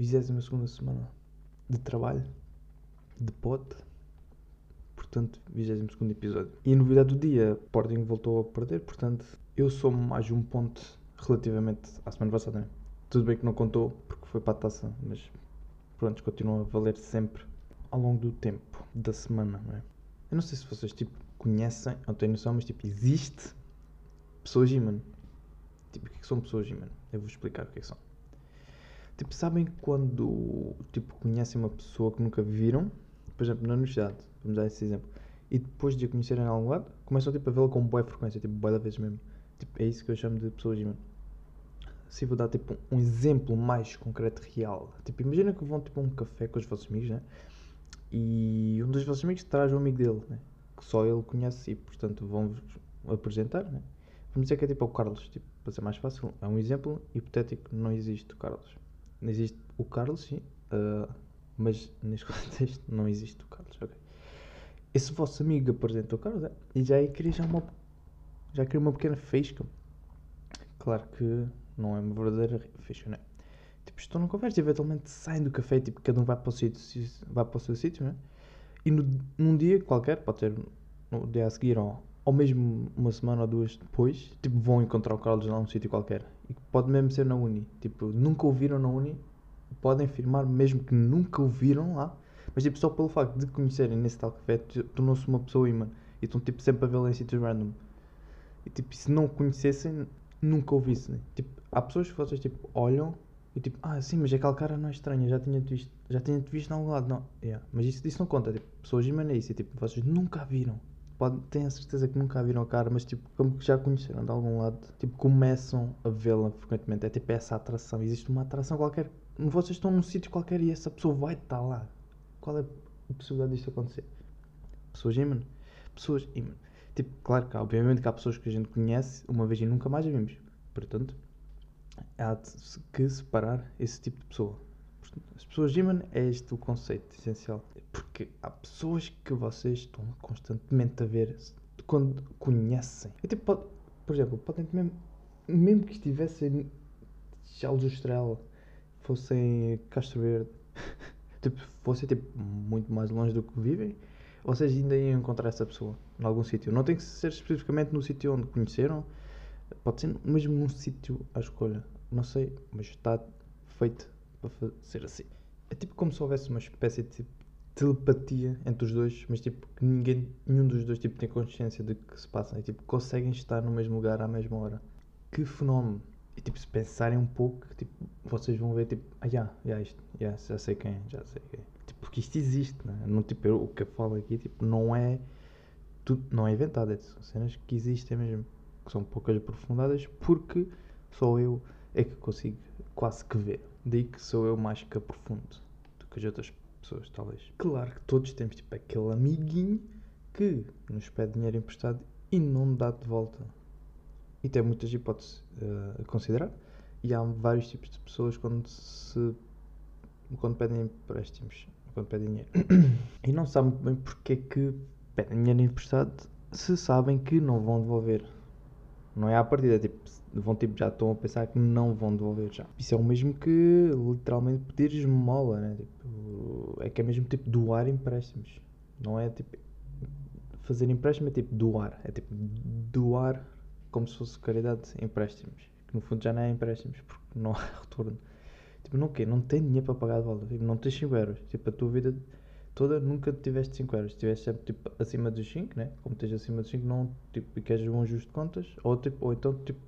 22 semana de trabalho, de pote. Portanto, 22 episódio. E a novidade do dia: Sporting voltou a perder. Portanto, eu sou mais um ponto relativamente à semana passada. Né? Tudo bem que não contou porque foi para a taça, mas pronto, continua a valer sempre ao longo do tempo, da semana. Não é? Eu não sei se vocês tipo, conhecem ou têm noção, mas tipo, existe pessoas mano Tipo, o que, é são pessoas mano Eu vou explicar o que, é que são. Tipo, sabem quando tipo, conhecem uma pessoa que nunca viram, por exemplo, na universidade, vamos dar esse exemplo, e depois de a conhecerem em algum lado, começam tipo, a vê-la com boa frequência, tipo, boa da vez mesmo. Tipo, é isso que eu chamo de pessoas mano Se vou dar tipo um exemplo mais concreto real. Tipo, imagina que vão tipo a um café com os vossos amigos, né? E um dos vossos amigos traz um amigo dele, né? Que só ele conhece e portanto vão-vos apresentar, né? Vamos dizer que é tipo o Carlos, tipo, para ser mais fácil, é um exemplo hipotético, não existe o Carlos. Não existe o Carlos, sim, uh, mas neste contexto não existe o Carlos, ok? Esse vosso amigo apresenta o Carlos é, e já aí cria já uma, já cria uma pequena faísca. Claro que não é uma verdadeira faísca, não é? Tipo, estão numa conversa e eventualmente saem do café, tipo, cada um vai para o, sítio, vai para o seu sítio, não é? E no, num dia qualquer, pode ser no dia a seguir ou ou mesmo uma semana ou duas depois, tipo, vão encontrar o Carlos lá num sítio qualquer. E pode mesmo ser na Uni. Tipo, nunca o viram na Uni, podem afirmar mesmo que nunca o viram lá, mas tipo, só pelo facto de conhecerem nesse tal café, tornou-se uma pessoa imã. E estão tipo sempre a vê-lo em sítios random. E tipo, se não o conhecessem, nunca o vissem. Tipo, há pessoas que vocês tipo, olham e tipo, ah sim, mas aquele cara não é estranho, já tinha-te visto, já tinha-te visto em algum lado. Não, yeah. mas isso, isso não conta. Tipo, pessoas é isso. E, tipo, vocês nunca a viram pode, tenho a certeza que nunca a viram a cara, mas tipo, como que já conheceram de algum lado, tipo, começam a vê-la frequentemente. É tipo essa atração. Existe uma atração qualquer. Vocês estão num sítio qualquer e essa pessoa vai estar lá. Qual é a possibilidade disto acontecer? Pessoas imã. Pessoas imã. Tipo, claro que obviamente que há pessoas que a gente conhece uma vez e nunca mais a vimos. Portanto, há que separar esse tipo de pessoa. As pessoas G-Man é este o conceito essencial. Porque há pessoas que vocês estão constantemente a ver quando conhecem. E, tipo, pode, por exemplo, podem mesmo, mesmo que estivessem Charles Estrela, fossem Castro Verde, tipo, fossem tipo, muito mais longe do que vivem, vocês ainda iam encontrar essa pessoa em algum sítio. Não tem que ser especificamente no sítio onde conheceram, pode ser mesmo num sítio à escolha. Não sei, mas está feito para ser assim. É tipo como se houvesse uma espécie de tipo, telepatia entre os dois, mas tipo que ninguém, nenhum dos dois tipo, tem consciência de que se passa. E tipo, conseguem estar no mesmo lugar à mesma hora. Que fenómeno! E tipo, se pensarem um pouco, tipo, vocês vão ver tipo, ah, já, isto, já, sei quem, já sei quem. Tipo, porque isto existe, né? não, tipo, eu, o que eu falo aqui tipo, não é tudo, não é inventado, é, são cenas que existem mesmo, que são poucas aprofundadas, porque só eu é que consigo quase que ver. Daí que sou eu mais que aprofundo do que as outras pessoas, talvez. Claro que todos temos tipo aquele amiguinho que nos pede dinheiro emprestado e não dá de volta. E tem muitas hipóteses uh, a considerar. E há vários tipos de pessoas quando se quando pedem empréstimos, quando pedem dinheiro. e não sabem bem porque é que pedem dinheiro emprestado se sabem que não vão devolver. Não é à partida, tipo, vão tipo, já estão a pensar que não vão devolver já. Isso é o mesmo que literalmente pedir esmola, né? Tipo, é que é mesmo tipo doar empréstimos. Não é tipo fazer empréstimo é tipo doar. É tipo doar como se fosse caridade empréstimos. Que no fundo já não é empréstimos porque não há retorno. Tipo, não quê? Não tem dinheiro para pagar de volta. Tipo, não tens 5 euros. Tipo, a tua vida toda nunca tiveste 5 euros. Tiveste sempre tipo, acima dos 5, né? Como tens acima dos 5, não tipo, queres um ajuste de contas, ou, tipo, ou então tipo,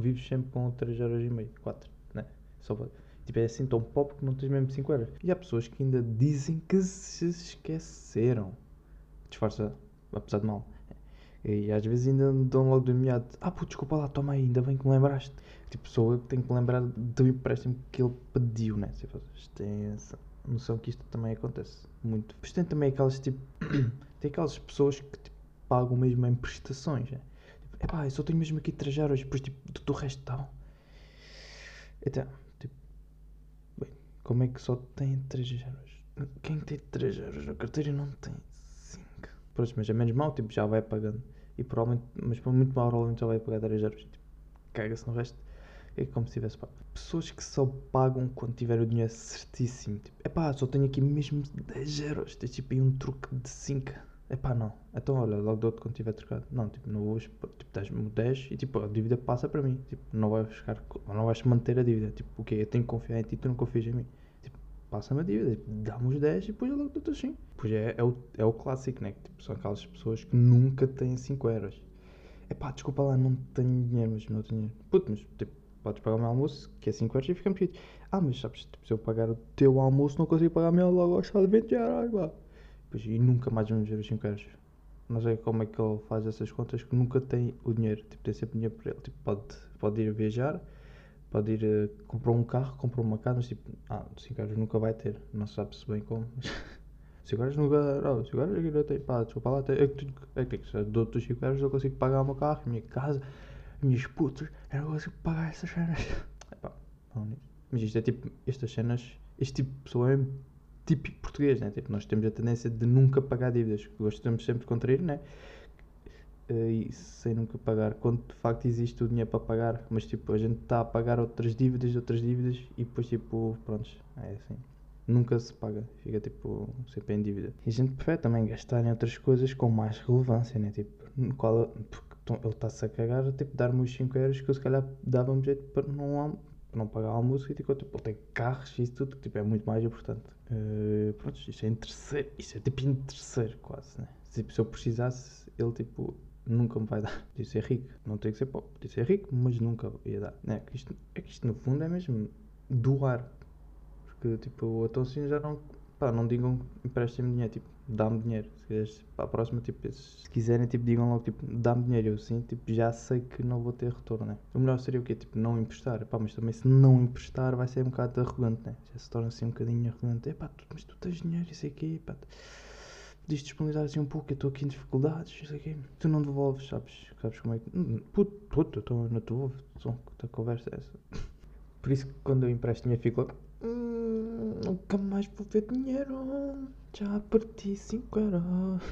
vives sempre com 3 euros e meio, 4, né? Só para, tipo, é assim tão pobre que não tens mesmo 5 euros. E há pessoas que ainda dizem que se esqueceram. Disfarça, apesar de mal. E às vezes ainda dão logo de imediato. Ah, pô, desculpa lá, toma aí, ainda bem que me lembraste. Tipo, sou eu que tenho que lembrar do empréstimo que ele pediu, né? Se têm essa noção que isto também acontece muito. Depois tem também aquelas tipo. tem aquelas pessoas que tipo, pagam mesmo em prestações. É tipo, epá, eu só tenho mesmo aqui 3 euros, depois tipo, do, resto tal. Então, tipo. Bem, como é que só tem 3 euros? Quem tem 3 euros na carteira não tem 5. Pois, mas é menos mal, tipo, já vai pagando. E provavelmente, mas por muito mal, provavelmente já vai pagar 3 euros. Tipo, caga-se no resto. É como se tivesse pago. Pessoas que só pagam quando tiver o dinheiro certíssimo. Tipo, epá, só tenho aqui mesmo 10 euros. Tens tipo aí um truque de 5. Epá, não. Então olha, logo dou-te quando tiver trocado. Não, tipo, não vou. Tipo, dás-me 10 e tipo, a dívida passa para mim. Tipo, não vais ficar. Não vais manter a dívida. Tipo, o quê? Eu tenho que confiar em ti, tu não confias em mim. Tipo, passa-me a dívida. Tipo, dá-me os 10 e depois logo dou-te assim. Pois é, é o, é o clássico, né? Que, tipo, são aquelas pessoas que nunca têm 5 euros. Epá, desculpa lá, não tenho dinheiro, mas não tenho dinheiro. Puto, mas tipo, podes pagar o meu almoço, que é 5 euros e ficamos quietos. Ah, mas sabes, tipo, se eu pagar o teu almoço, não consigo pagar o meu logo ao de 20 euros, pá. Pois, e nunca mais vamos ver os 5 euros. Não sei como é que ele faz essas contas, que nunca tem o dinheiro. Tipo, tem sempre dinheiro para ele. Tipo, pode, pode ir viajar, pode ir uh, comprar um carro, comprar uma casa, mas tipo, ah, 5 euros nunca vai ter. Não sabe-se bem como. 5 euros nunca. Oh, 5 euros não tenho. Pá, desculpa lá, é que é que dou-te os 5 euros, eu consigo pagar o meu carro, a minha casa, as minhas putas, eu não consigo pagar essas cenas. Epá, mas isto é tipo, estas cenas, este tipo de pessoa é típico português, né? Tipo, nós temos a tendência de nunca pagar dívidas, gostamos sempre de contrair, né? Eh, e sem nunca pagar, quando de facto existe o dinheiro para pagar, mas tipo, a gente está a pagar outras dívidas, outras dívidas e depois tipo, pronto, é assim. Nunca se paga, fica tipo sempre em dívida. E a gente prefere também gastar em outras coisas com mais relevância, né? Tipo, qual, porque ele está-se a cagar, tipo, dar-me os 5 euros que eu se calhar dava-me jeito para não não pagar almoço e tipo, tipo, ele tem carros e isso tudo, que tipo, é muito mais importante. Uh, pronto, isso é em terceiro, isso é tipo em terceiro quase, né? Tipo, se eu precisasse, ele tipo, nunca me vai dar. Podia ser rico, não tem que ser pobre, podia ser rico, mas nunca ia dar. É que isto, é que isto no fundo é mesmo doar. Porque tipo, então assim já não, pá, não digam emprestem-me dinheiro, tipo, dá-me dinheiro. Se quiseres, para a próxima, tipo, se quiserem, tipo, digam logo, tipo, dá-me dinheiro. Eu assim, tipo, já sei que não vou ter retorno, né? O melhor seria o quê? Tipo, não emprestar. Pá, mas também se não emprestar vai ser um bocado arrogante, né? Já se torna assim um bocadinho arrogante. É pá, tu, mas tu tens dinheiro, isso aqui, pá. Podias disponibilizar assim um pouco, eu estou aqui em dificuldades, isso aqui. Tu não devolves, sabes? Sabes como é que. Hum, puto, puto, eu estou na tua. A conversa é essa. Por isso que quando eu empresto dinheiro fico hum, nunca mais vou ver dinheiro. Já perdi 5 euros.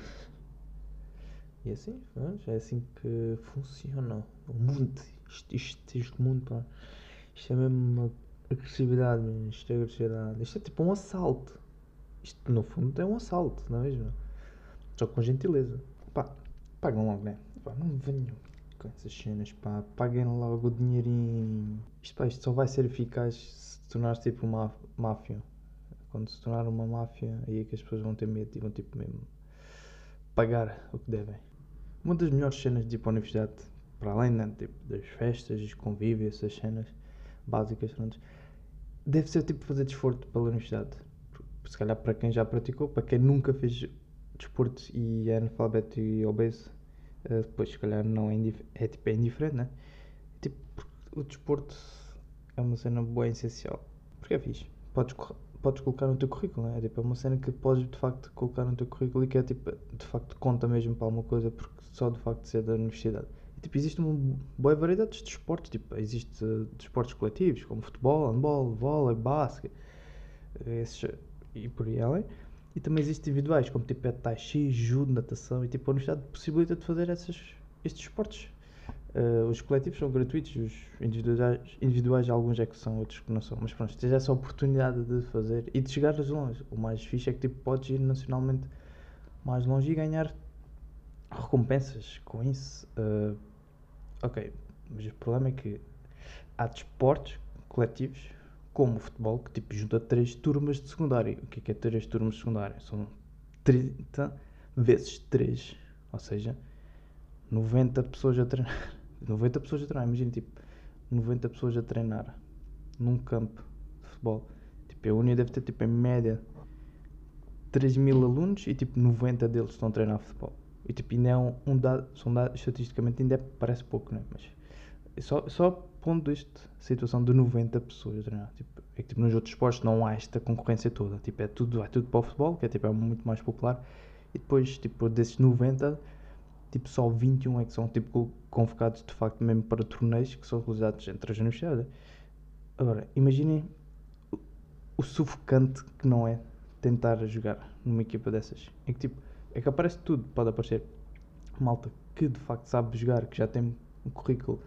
E assim, é assim que funciona o mundo. Isto, isto, este mundo, pá. Isto é mesmo uma agressividade, isto é agressividade. Isto é tipo um assalto. Isto no fundo é um assalto, não é mesmo? Só com gentileza. Pá, pagam logo, né? Pá, não venham com essas cenas, pá. Paguem logo o dinheirinho. Isto, pá, isto só vai ser eficaz se tornares tipo uma máfia. Quando se tornar uma máfia, aí é que as pessoas vão ter medo e vão tipo mesmo pagar o que devem. Uma das melhores cenas de ir para a universidade, para além né, tipo, das festas, dos convívios, essas cenas básicas, pronto, deve ser tipo fazer desporto pela universidade. Se calhar para quem já praticou, para quem nunca fez desporto e é analfabeto e obeso, uh, depois se calhar não é, é, tipo, é indiferente, né? Tipo, o desporto é uma cena boa e essencial. Porque é fixe. Podes podes colocar no teu currículo, né? é? Tipo, é uma cena que podes de facto colocar no teu currículo e que é tipo, de facto conta mesmo para alguma coisa, porque só de facto ser da universidade. E, tipo, existe uma boa variedade de esportes, tipo, existe desportos coletivos, como futebol, handball, vôlei, basquete, esses, e por aí além. E também existem individuais, como tipo é tai chi, judo, natação, e tipo, a universidade possibilita de fazer esses, estes esportes. Uh, os coletivos são gratuitos, os individuais, individuais alguns é que são, outros que não são. Mas pronto, tens essa oportunidade de fazer e de chegar longe. O mais fixe é que tipo, podes ir nacionalmente mais longe e ganhar recompensas com isso. Uh, ok, mas o problema é que há desportos coletivos, como o futebol, que tipo junta três turmas de secundário. O que é, que é três turmas de secundário? São 30 vezes 3, ou seja, 90 pessoas a treinar. 90 pessoas a treinar, imagina tipo 90 pessoas a treinar num campo de futebol. Tipo, a Unia deve ter tipo em média 3 mil alunos e tipo 90 deles estão a treinar futebol. E tipo, ainda é um, um dado, são dados, estatisticamente ainda é, parece pouco, né? Mas só, só pondo esta situação de 90 pessoas a treinar. Tipo, é que tipo, nos outros esportes não há esta concorrência toda. Tipo, é tudo, é tudo para o futebol, que é, tipo, é muito mais popular. E depois, tipo, desses 90, tipo, só 21 é que são tipo, convocados de facto mesmo para torneios que são realizados entre as universidades. Agora, imaginem o, sufocante que não é tentar jogar numa equipa dessas. É que tipo, é que aparece tudo, pode aparecer malta que de facto sabe jogar, que já tem um currículo,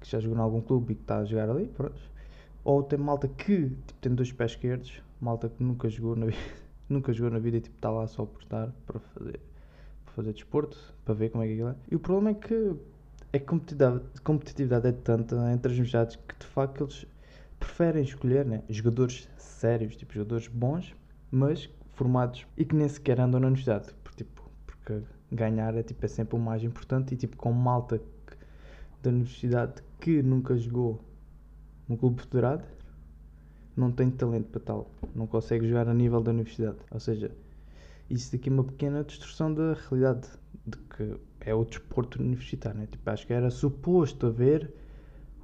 que já jogou em algum clube e que está a jogar ali, pronto. Ou tem malta que tipo, tem dois pés esquerdos, malta que nunca jogou na vida, nunca jogou na vida e tipo, está lá só por estar para fazer, fazer desporto, para ver como é que aquilo é. E o problema é que a competitividade, a competitividade é tanta entre as universidades que de facto eles preferem escolher né, jogadores sérios, tipo jogadores bons, mas formados e que nem sequer andam na universidade. Porque, tipo, porque ganhar é, tipo, é sempre o mais importante e tipo com malta da universidade que nunca jogou no clube federado não tem talento para tal, não consegue jogar a nível da universidade. Ou seja, isso daqui é uma pequena distorção da realidade de que é o desporto universitário. Né? Tipo, acho que era suposto haver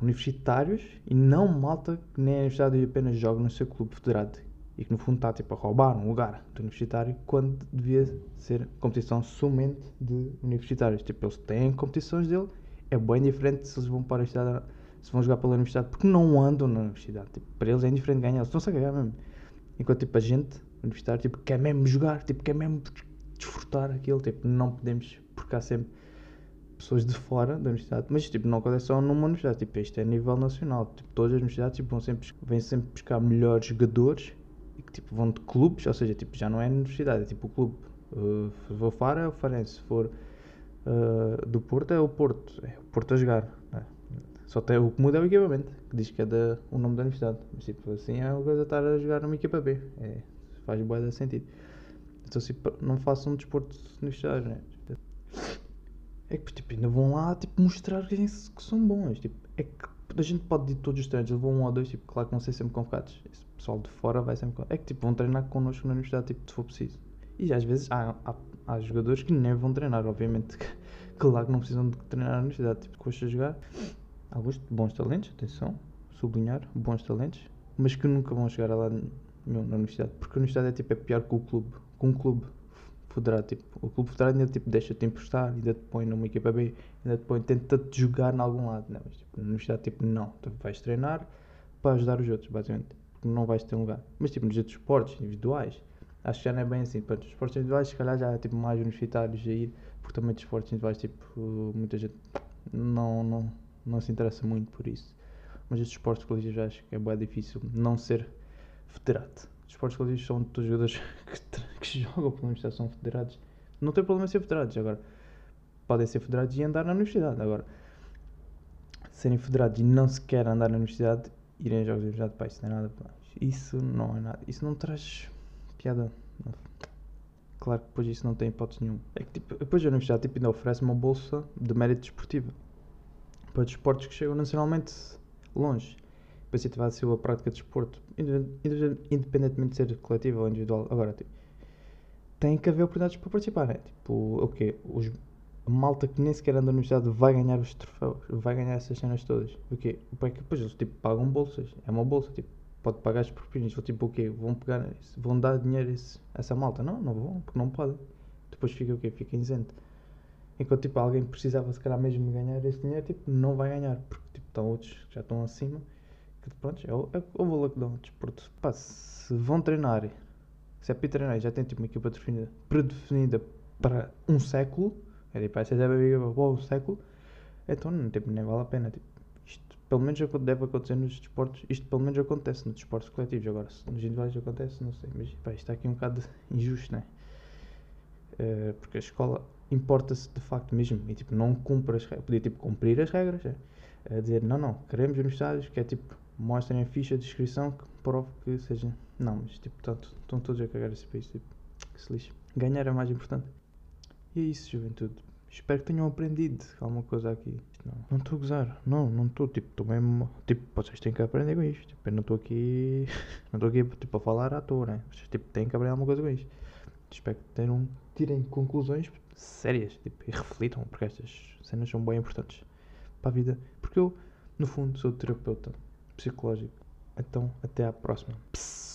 universitários e não malta que nem a universidade apenas joga no seu clube federado e que no fundo está tipo, a roubar um lugar do universitário quando devia ser competição somente de universitários. Tipo, eles têm competições dele, é bem diferente se eles vão para a universidade, se vão jogar pela universidade, porque não andam na universidade. Tipo, para eles é indiferente ganhar, eles estão-se a ganhar mesmo. Enquanto tipo, a gente, universitário, tipo, quer mesmo jogar, tipo, quer mesmo desfrutar aquilo, tipo, não podemos, porque há sempre pessoas de fora da universidade, mas tipo, não acontece só numa universidade, tipo, isto é a nível nacional, tipo, todas as universidades tipo, vão sempre, vêm sempre buscar melhores jogadores e que tipo, vão de clubes, ou seja, tipo, já não é universidade, é tipo o clube. Uh, se for é o Farense, se for uh, do Porto é o Porto, é o Porto a jogar. Né? Só tem, o que muda é o equipamento, que diz que é da, o nome da universidade, mas tipo, assim é uma coisa estar a jogar numa equipa B, é, faz boa sentido. Então, tipo, não façam um desporto universitário, né? É que tipo, ainda vão lá tipo, mostrar que, que são bons. Tipo, é que a gente pode ir todos os treinos, vão um ou dois, tipo, claro que vão ser sempre convocados. Esse pessoal de fora vai sempre É que tipo, vão treinar connosco na universidade, tipo, se for preciso. E às vezes há, há, há jogadores que nem vão treinar, obviamente. claro que não precisam de treinar na universidade, tipo, custa jogar. Alguns bons talentos, atenção, sublinhar, bons talentos, mas que nunca vão chegar lá nenhum na universidade. Porque a universidade é tipo, é pior que o clube. Com um clube federado, tipo, o clube federado ainda tipo, deixa-te emprestar, ainda te põe numa equipa B, ainda te põe, tenta-te jogar em algum lado. Não, mas tipo, na universidade, tipo, não, tu vais treinar para ajudar os outros, basicamente, porque não vais ter um lugar. Mas tipo, nos outros esportes individuais, acho que já não é bem assim. Para os esportes individuais, se calhar já há tipo, mais universitários a ir, porque também dos esportes individuais, tipo, muita gente não, não, não se interessa muito por isso. Mas os esportes colegiais acho que é bem difícil não ser federado esportes coletivos são todos jogadores que, que jogam pela universidade, são federados. Não tem problema ser federados, agora podem ser federados e andar na universidade. Agora, serem federados e não sequer andar na universidade, irem a jogos de universidade, pá, isso não é nada. Isso não é nada. Isso não traz piada. Claro que depois isso não tem hipótese nenhuma. É que tipo, depois a universidade tipo, ainda oferece uma bolsa de mérito desportivo para desportos que chegam nacionalmente longe para incentivar a sua prática de desporto, independentemente de ser coletivo ou individual. Agora, tipo, tem que haver oportunidades para participar, né? Tipo, o quê? a malta que nem sequer anda na universidade vai ganhar os troféus, vai ganhar essas cenas todas. O quê? Porque depois eles tipo, pagam bolsas, é uma bolsa, tipo, pode pagar as propinas. Tipo, o quê? Vão pegar, vão dar dinheiro a essa malta? Não, não vão, porque não podem. Depois fica o quê? Fica isento. Enquanto tipo, alguém precisava se calhar mesmo ganhar esse dinheiro, tipo, não vai ganhar, porque tipo, estão outros que já estão acima pronto, é o, é o dão desporto. Pá, se vão treinar, se é para treinar já tem tipo uma equipa definida, predefinida para um século, é tipo, essa deve haver para um século, então não, tipo, nem vale a pena. Tipo, isto pelo menos deve acontecer nos desportos, isto pelo menos acontece nos desportos coletivos, agora se nos individuais acontece, não sei, mas pá, isto está aqui um bocado injusto, né? Uh, porque a escola importa-se de facto mesmo e tipo, não cumpre as regras, podia tipo cumprir as regras, é? a dizer não, não, queremos universitários que é tipo mostrem a ficha de inscrição que prove que seja. Não, mas tipo, tanto, estão todos a cagar esse país, tipo, que se lixe. Ganhar é mais importante. E é isso, juventude. Espero que tenham aprendido alguma coisa aqui. Não estou a gozar, não, não estou, tipo, estou mesmo. Tipo, vocês têm que aprender com isto. Tipo, eu não estou aqui. Não estou aqui tipo, a falar à toa, né? Vocês tipo, têm que aprender alguma coisa com isto. Espero que tenham, tirem conclusões sérias tipo, e reflitam, porque estas cenas são bem importantes para a vida. Porque eu, no fundo, sou terapeuta psicológico. Então, até à próxima. Psst.